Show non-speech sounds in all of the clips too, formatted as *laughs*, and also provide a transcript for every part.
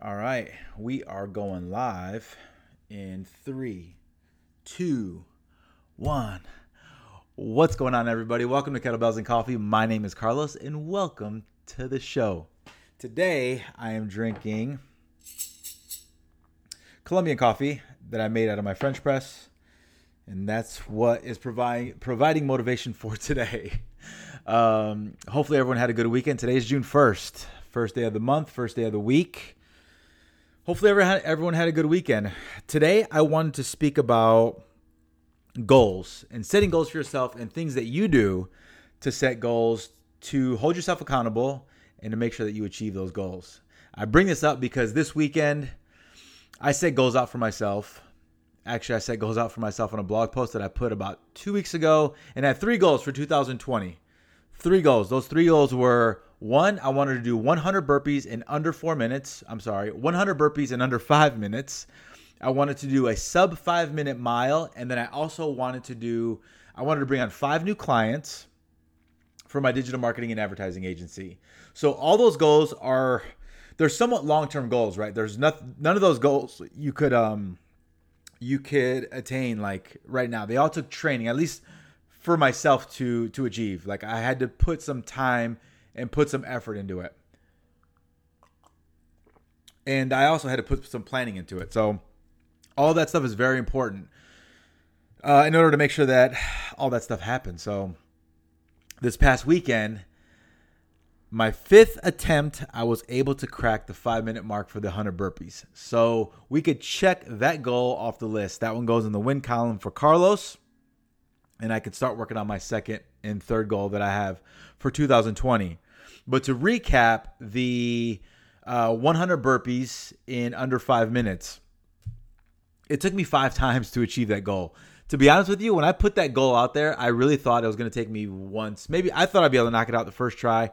All right, we are going live in three, two, one. What's going on, everybody? Welcome to Kettlebells and Coffee. My name is Carlos, and welcome to the show. Today, I am drinking Colombian coffee that I made out of my French press, and that's what is providing providing motivation for *laughs* today. Um, hopefully, everyone had a good weekend. Today is June first, first day of the month, first day of the week hopefully everyone had a good weekend. Today, I wanted to speak about goals and setting goals for yourself and things that you do to set goals to hold yourself accountable and to make sure that you achieve those goals. I bring this up because this weekend I set goals out for myself. Actually, I set goals out for myself on a blog post that I put about two weeks ago and I had three goals for 2020. Three goals. Those three goals were one, I wanted to do 100 burpees in under four minutes. I'm sorry, 100 burpees in under five minutes. I wanted to do a sub five minute mile. And then I also wanted to do, I wanted to bring on five new clients for my digital marketing and advertising agency. So all those goals are, they're somewhat long term goals, right? There's not, none of those goals you could, um, you could attain like right now. They all took training, at least for myself to to achieve. Like I had to put some time and put some effort into it. And I also had to put some planning into it. So all that stuff is very important uh, in order to make sure that all that stuff happens. So this past weekend, my fifth attempt, I was able to crack the five minute mark for the 100 burpees. So we could check that goal off the list. That one goes in the win column for Carlos. And I could start working on my second and third goal that I have for 2020. But to recap, the uh, 100 burpees in under five minutes, it took me five *laughs* times to achieve that goal. To be honest with you, when I put that goal out there, I really thought it was going to take me once. Maybe I thought I'd be able to knock it out the first try.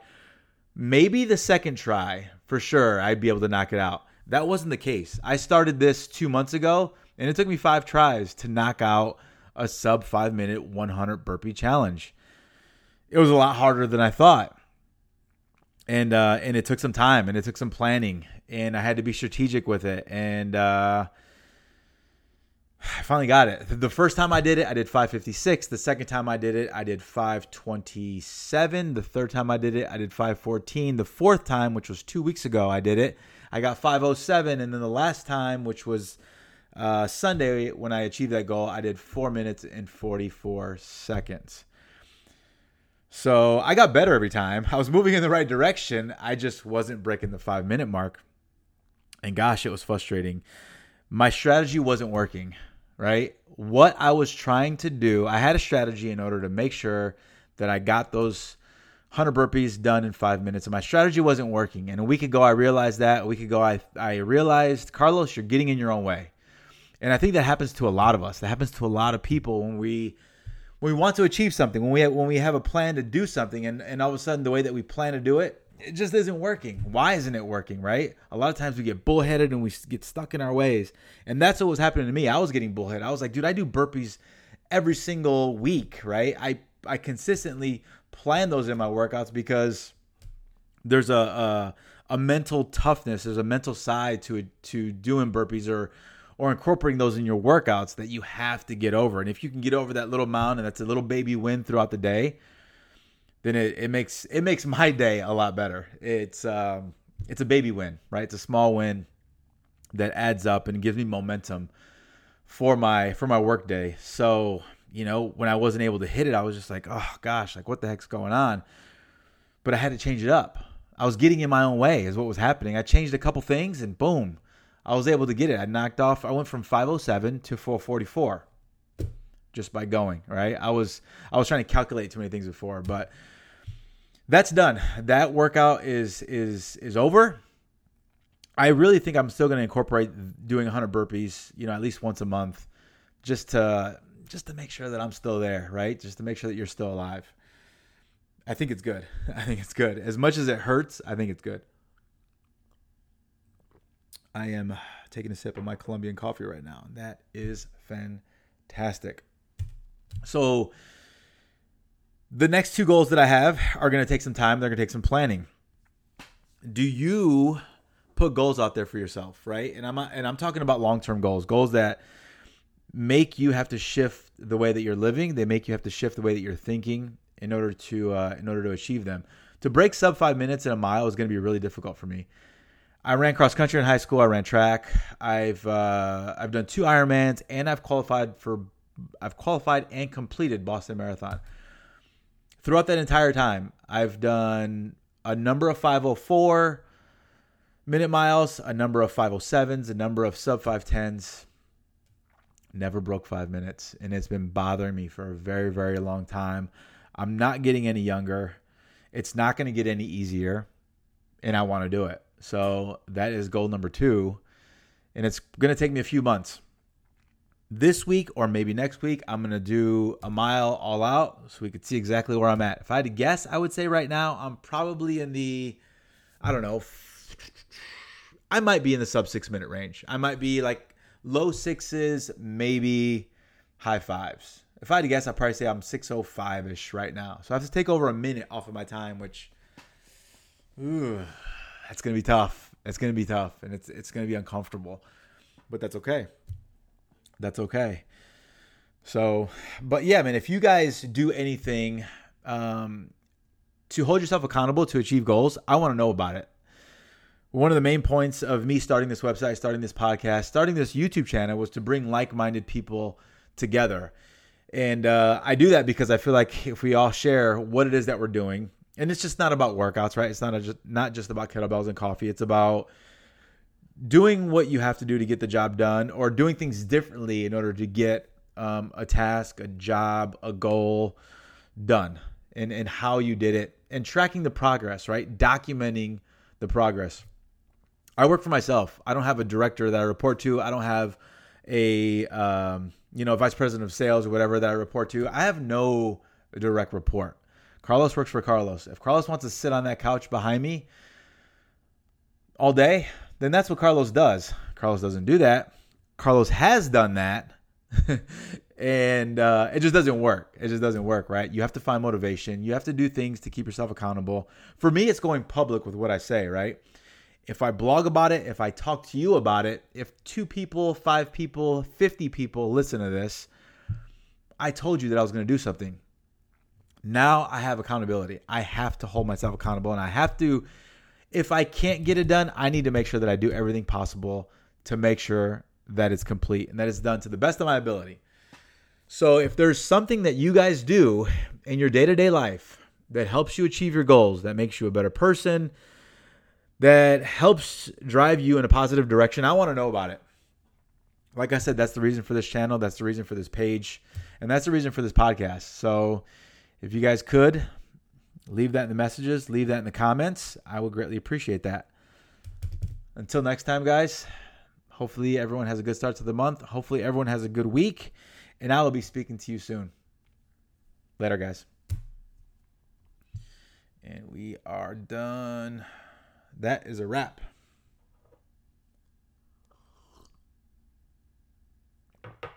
Maybe the second try, for sure, I'd be able to knock it out. That wasn't the case. I started this two months ago, and it took me five tries to knock out a sub five minute 100 burpee challenge. It was a lot harder than I thought and uh, and it took some time and it took some planning and I had to be strategic with it and uh, I finally got it. The first time I did it, I did 556. The second time I did it, I did 527. The third time I did it, I did 514. The fourth time, which was two weeks ago, I did it. I got 507, and then the last time, which was uh, Sunday when I achieved that goal, I did four minutes and 44 seconds. So I got better every time. *laughs* I was moving in the right direction. I just wasn't breaking the five minute mark. And gosh, it was frustrating. My strategy wasn't working, right? What I was trying to do, I had a strategy in order to make sure that I got those 100 burpees done in five minutes. And my strategy wasn't working. And a week ago, I realized that. A week ago, I, I realized, Carlos, you're getting in your own way. And I think that happens to a lot of us. That happens to a lot of people when we when we want to achieve something, when we have, when we have a plan to do something, and, and all of a sudden the way that we plan to do it, it just isn't working. Why isn't it working, right? A lot of times we get bullheaded and we get stuck in our ways. And that's what was happening to me. I was getting bullheaded. I was like, dude, I do burpees every single week, right? I, I consistently plan those in my workouts because there's a, a, a mental toughness, there's a mental side to to doing burpees or or incorporating those in your workouts that you have to get over. And if you can get over that little mound and that's a little baby win throughout the day, then it, it makes it makes *laughs* my day a lot better. It's um, it's a baby win, right? It's a small win that adds up and gives me momentum for my for my work day. So, you know, when I wasn't able to hit it, I was just like, oh gosh, like what the heck's going on? But I had to change it up. I was getting in my own way, is what was happening. I changed a couple things and boom, I was able to get it. I knocked off. I went from 507 to 444 just by going. Right. I was I was trying to calculate too many things before, but that's done. That workout is is is over. I really think I'm still going to incorporate doing 100 burpees, you know, at least once a month, just to just to make sure that I'm still there, right? Just to make sure that you're still alive. I think it's good. *laughs* I think it's good. As much as it hurts, I think it's good. I am taking a sip of my Colombian coffee right now. That is fantastic. So, the next two goals that I have are going to take some time. They're going to take some planning. Do you put goals out there for yourself, right? And I'm and I'm talking about long-term goals, goals that make you have to shift the way that you're living. They make you have to shift the way that you're thinking in order to uh, in order to achieve them. To break sub five minutes in a mile is going to be really difficult for me. I ran cross country in high school. I ran track. I've uh, I've done two Ironmans, and I've qualified for I've qualified and completed Boston Marathon. Throughout that entire time, I've done a number of 504 minute miles, a number of 507s, a number of sub 510s. Never broke five minutes, and it's been bothering me for a very, very long time. I'm not getting any younger. It's not going to get any easier, and I want to do it. So that is goal number two. And it's going to take me a few months. This week or maybe next week, I'm going to do a mile all out so we could see exactly where I'm at. If I had to guess, I would say right now I'm probably in the, I don't know, I might be in the sub six minute range. I might be like low sixes, maybe high fives. If I had to guess, I'd probably say I'm 605 ish right now. So I have to take over a minute off of my time, which, ooh, that's gonna be tough. It's gonna be tough, and it's it's gonna be uncomfortable, but that's okay. That's okay. So, but yeah, man, if you guys do anything um, to hold yourself accountable to achieve goals, I want to know about it. One of the main points of me starting this website, starting this podcast, starting this YouTube channel was to bring like-minded people together. And uh, I do that because I feel like if we all share what it is that we're doing, and it's just not about workouts, right? It's not just not just about kettlebells and coffee. It's about doing what you have to do to get the job done, or doing things differently in order to get um, a task, a job, a goal done, and and how you did it, and tracking the progress, right? Documenting the progress. I work for myself. I don't have a director that I report to. I don't have a um, you know vice president of sales or whatever that I report to. I have no direct report. Carlos works for Carlos. If Carlos wants to sit on that couch behind me all day, then that's what Carlos does. Carlos doesn't do that. Carlos has done that. *laughs* and uh, it just doesn't work. It just doesn't work, right? You have to find motivation. You have to do things to keep yourself accountable. For me, it's going public with what I say, right? If I blog about it, if I talk to you about it, if two people, five people, 50 people listen to this, I told you that I was going to do something. Now I have accountability. I have to hold myself accountable and I have to if I can't get it done, I need to make sure that I do everything possible to make sure that it's complete and that it's done to the best of my ability. So if there's something that you guys do in your day-to-day life that helps you achieve your goals, that makes you a better person, that helps drive you in a positive direction, I want to know about it. Like I said, that's the reason for this channel, that's the reason for this page, and that's the reason for this podcast. So if you guys could leave that in the messages, leave that in the comments, I would greatly appreciate that. Until next time, guys, hopefully everyone has a good start to the month. Hopefully everyone has a good week, and I will be speaking to you soon. Later, guys. And we are done. That is a wrap. you